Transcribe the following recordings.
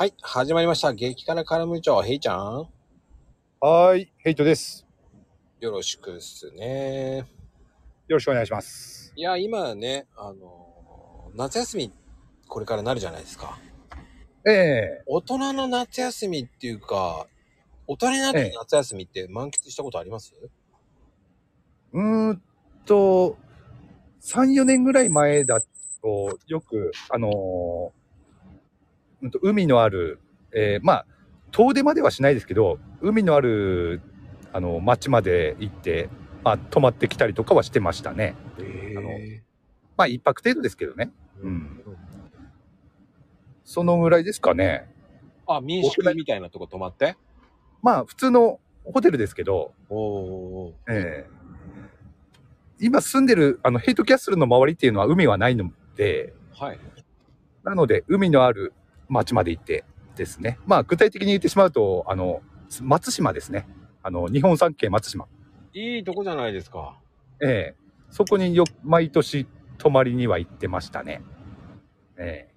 はい、始まりました。激辛カラムーチョ、ヘイちゃん。はーい、ヘイトです。よろしくっすね。よろしくお願いします。いや、今ね、あの、夏休み、これからなるじゃないですか。ええ大人の夏休みっていうか、大人になって夏休みって満喫したことあります、うーんと、3、4年ぐらい前だと、よく、あのー海のある、えーまあ、遠出まではしないですけど、海のある、あの、町まで行って、まあ、泊まってきたりとかはしてましたね。えあのまあ、一泊程度ですけどね。うんそのぐらいですかね。あ、民宿みたいなとこ泊まって？まあ、普通のホテルですけど、おええ今住んでるあのヘイトキャッスルの周りっていうのは海はないので、はい。なので海のある町まで行ってですね。まあ具体的に言ってしまうと、あの、松島ですね。あの、日本三景松島。いいとこじゃないですか。ええそこによ、毎年泊まりには行ってましたね。ええ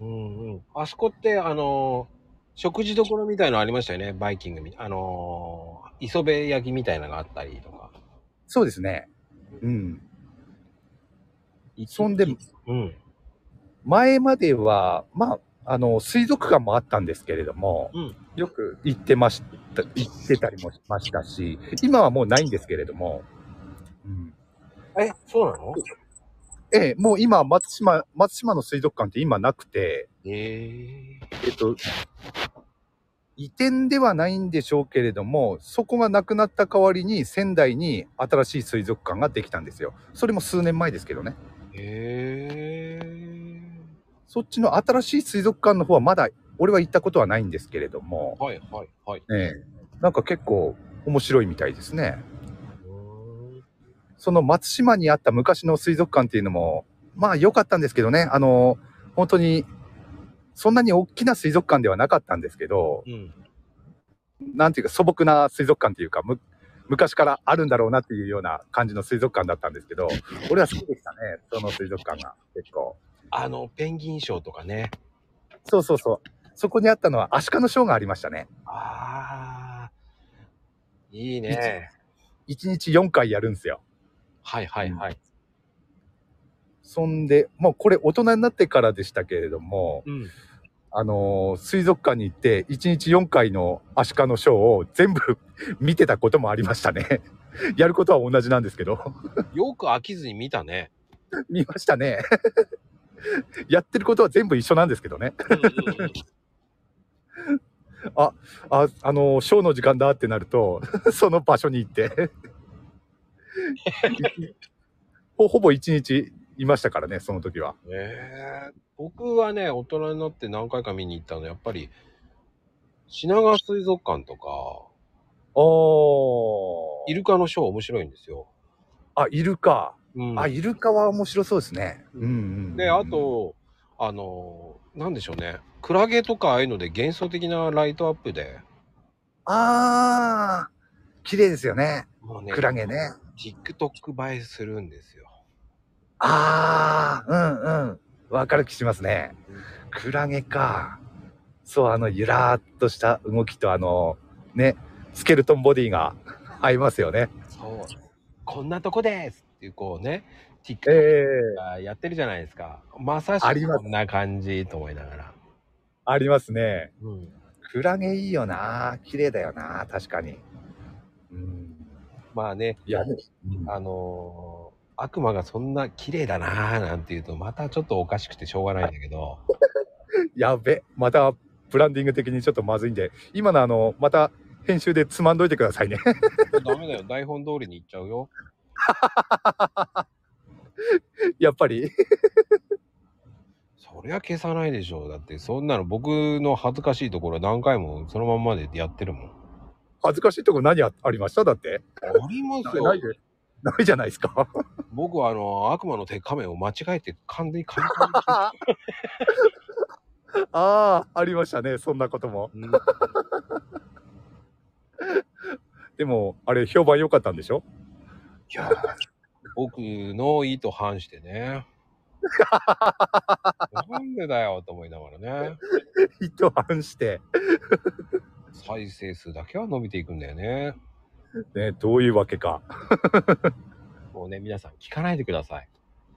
うんうん。あそこって、あのー食事どころみたいのありましたよね？バイキングみあのー磯辺焼きみたいなのがあったりとか。そうですね。うん。そんで、うん。前までは、まあ、あの、水族館もあったんですけれども、うん。よく行ってました、行ってたりもしましたし、今はもうないんですけれども、うん、え、そうなの？ええ、もう今、松島、松島の水族館って今なくて、ええ。えっと、移転ではないんでしょうけれども、そこがなくなった代わりに仙台に新しい水族館ができたんですよ。それも数年前ですけどね。へえそっちの新しい水族館の方はまだ、俺は行ったことはないんですけれども、はいはいはい。ええ、なんか結構面白いみたいですね。その松島にあった昔の水族館っていうのも、まあ良かったんですけどね、あの、本当に、そんなに大きな水族館ではなかったんですけど、うん。なんていうか素朴な水族館っていうか、む昔からあるんだろうなっていうような感じの水族館だったんですけど、俺は好きでしたね、その水族館が結構。あの、ペンギンショーとかね。そうそうそう。そこにあったのはアシカのショーがありましたね。ああ。いいね。1日4回やるんですよ。はいはいはい。そんで、もうこれ大人になってからでしたけれども、うん。あのー水族館に行って1日4回のアシカのショーを全部 見てたこともありましたね。やることは同じなんですけど。よく飽きずに見たね。見ましたね。やってることは全部一緒なんですけどね。うんうんうん あ、あのーショーの時間だってなると、その場所に行って。ほほぼ1日いましたからね、その時は。ええ僕はね、大人になって何回か見に行ったの、やっぱり、品川水族館とか、おイルカのショー面白いんですよ。あ、イルカ。うんあ、イルカは面白そうですね。うんで、あ、と、あの、なんでしょうね。クラゲとかああいうので幻想的なライトアップで、あー、綺麗ですよね。もうねクラゲね。TikTok 映えするんですよ。あー、うんうん。わかる気しますね。クラゲか。そう、あの、ゆらーっとした動きと、あの、ね、スケルトンボディが合いますよね。そう。こんなとこですっていう、こうね、え TikTok やってるじゃないですか。まさしありますくこんな感じと思いながら。ありますね。うん。クラゲいいよな。綺麗だよな。確かに。うん。まあね、いや、ね、あのー悪魔がそんな綺麗だなーなんて言うと、またちょっとおかしくてしょうがないんだけど、やべ。また、ブランディング的にちょっとまずいんで、今のあの、また、編集でつまんどいてくださいね。ダメだよ。台本通りに行っちゃうよ。やっぱり？そりゃ消さないでしょう。だって、そんなの僕の恥ずかしいところ何回もそのまんまでやってるもん。恥ずかしいとこ何あありました？だって。ありますよ。ないで。ないじゃないですか。僕はあの、悪魔の手仮面を間違えて完全に簡単にああ、ありましたね。そんなことも。うんでも、あれ、評判良かったんでしょ？いやー僕の意図反してね。なんでだよと思いながらね。一反して、再生数だけは伸びていくんだよね。ね、どういうわけか。もうね、皆さん聞かないでください。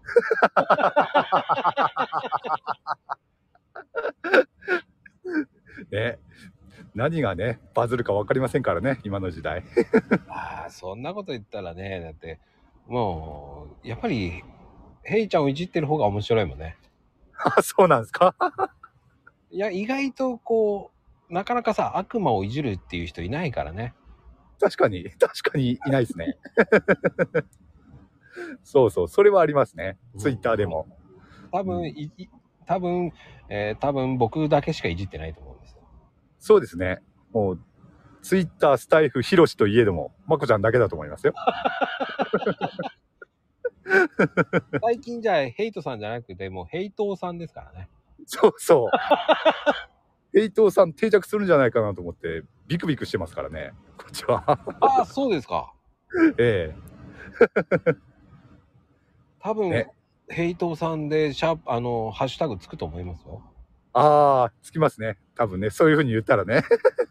ね。何がね、バズるか分かりませんからね、今の時代。ああ、そんなこと言ったらね、だって、もう、やっぱり、ヘイちゃんをいじってる方が面白いもんね。あ、そうなんですか？いや、意外とこう、なかなかさ、悪魔をいじるっていう人いないからね。確かに、確かにいないですね。そうそう、それはありますね。ツイッターでも。多分、いい多分、えー多分僕だけしかいじってないと思う。そうですね。もう、Twitter、スタエフ、広しといえども、まこちゃんだけだと思いますよ。最近じゃあ、ヘイトさんじゃなくて、もうヘイトーさんですからね。そうそう。ヘイトーさん定着するんじゃないかなと思って、ビクビクしてますからね。こっちは。ああ、そうですか。ええ多分、ねヘイトーさんで、シャープ、あの、ハッシュタグつくと思いますよ。ああ、つきますね。多分ね、そういうふうに言ったらね。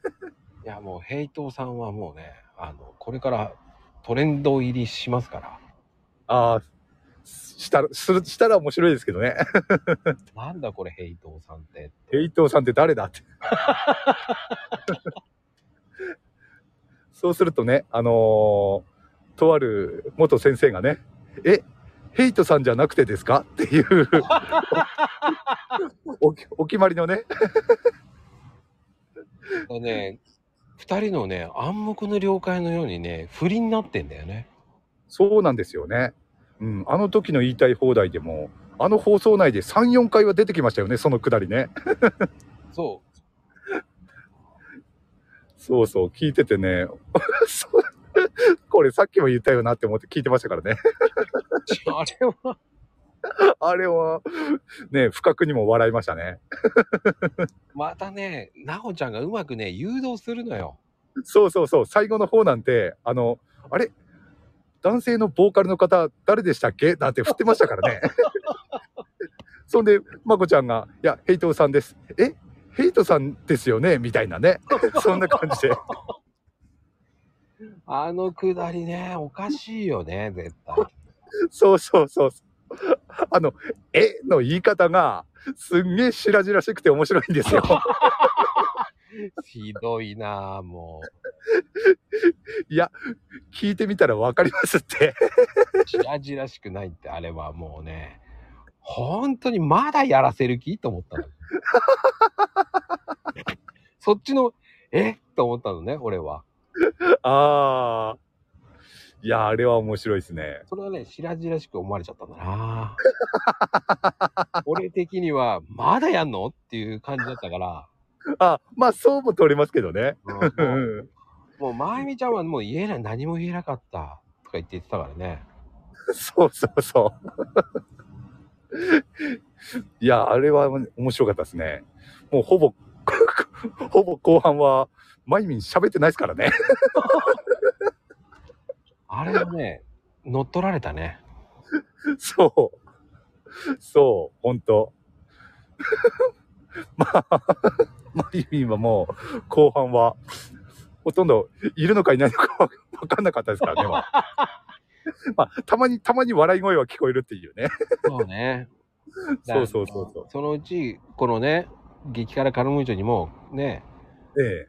いや、もう、ヘイトーさんはもうね、あの、これからトレンド入りしますから。ああ、したら、する、したら面白いですけどね。なんだこれ、ヘイトーさんって。ヘイトーさんって誰だって。そうするとね、あのーとある元先生がね、え、ヘイトさんじゃなくてですか？っていうおき、お決まりのね、だね、二人のね、暗黙の了解のようにね、不倫になってんだよね。そうなんですよね。うん、あの時の言いたい放題でも、あの放送内で3、4回は出てきましたよね、そのくだりね。そそうそう、聞いててね、これさっきも言ったよなって思って聞いてましたからね。う。あれは、あれは、ね、不覚にも笑いましたね。またね、なほちゃんがうまくね、誘導するのよ。そうそうそう、最後の方なんて、あの、あれ？男性のボーカルの方、誰でしたっけ？なんて振ってましたからね。そんで、まこちゃんが、いや、ヘイトさんです。え？ヘイトさんですよね？みたいなね。そんな感じで。あのくだりね、おかしいよね、絶対。そうそうそう。あの、えの言い方が、すんげえ白々しくて面白いんですよ。ひどいなぁ、も いや、聞いてみたらわかりますって。う。白々しくないって、あれはもうね、本当にまだやらせる気と思ったの。そっちの、え？と思ったのね、俺は。ああ。いや、あれは面白いですね。それはね、白々しく思われちゃったんだな 俺的には、まだやんの？っていう感じだったから、あ、まあそうも取れますけどね。うんうもうまゆみちゃんはもう言えない、何も言えなかった、とか言って言ってたからね。そうそうそう。いや、あれは面白かったですね。もうほぼ、ほぼ後半は、マイミン喋ってないですからね。あれはね、乗っ取られたね。そう。そう、ほんと。まあ、マイミンはもう、後半は、ほとんどいるのかいないのかわわかんなかったですからね。まあ まあ、たまに、たまに笑い声は聞こえるっていうね。そうね。そうそうそうそう。そのうち、このね、激辛カルムーチョにも、ね、ええ。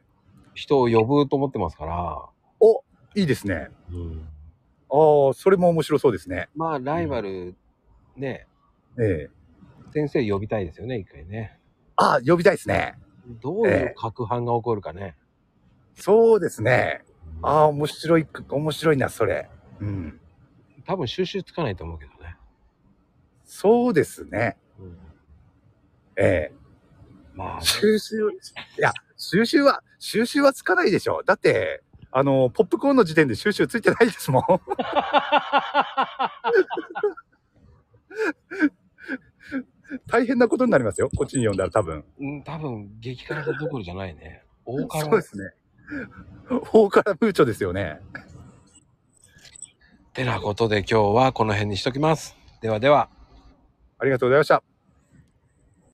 人を呼ぶと思ってますから、お、いいですね。ああ、それも面白そうですね。まあ、ライバル、ね、ええ。先生呼びたいですよね、一回ね。ああ、呼びたいですね。どういう攪拌が起こるかね。そうですね。ああ、面白い、面白いな、それ。うん。多分収集つかないと思うけどね。そうですね。うんええ。まあ、ね、収集、いや、収集は、収集はつかないでしょ。だって、あの、ポップコーンの時点で収集ついてないですもん。大変なことになりますよ。こっちに読んだら多分。うん、多分、激辛どころじゃないね。大辛そうですね。大からムーチョですよね。てなことで今日はこの辺にしときます。ではでは。ありがとうございました。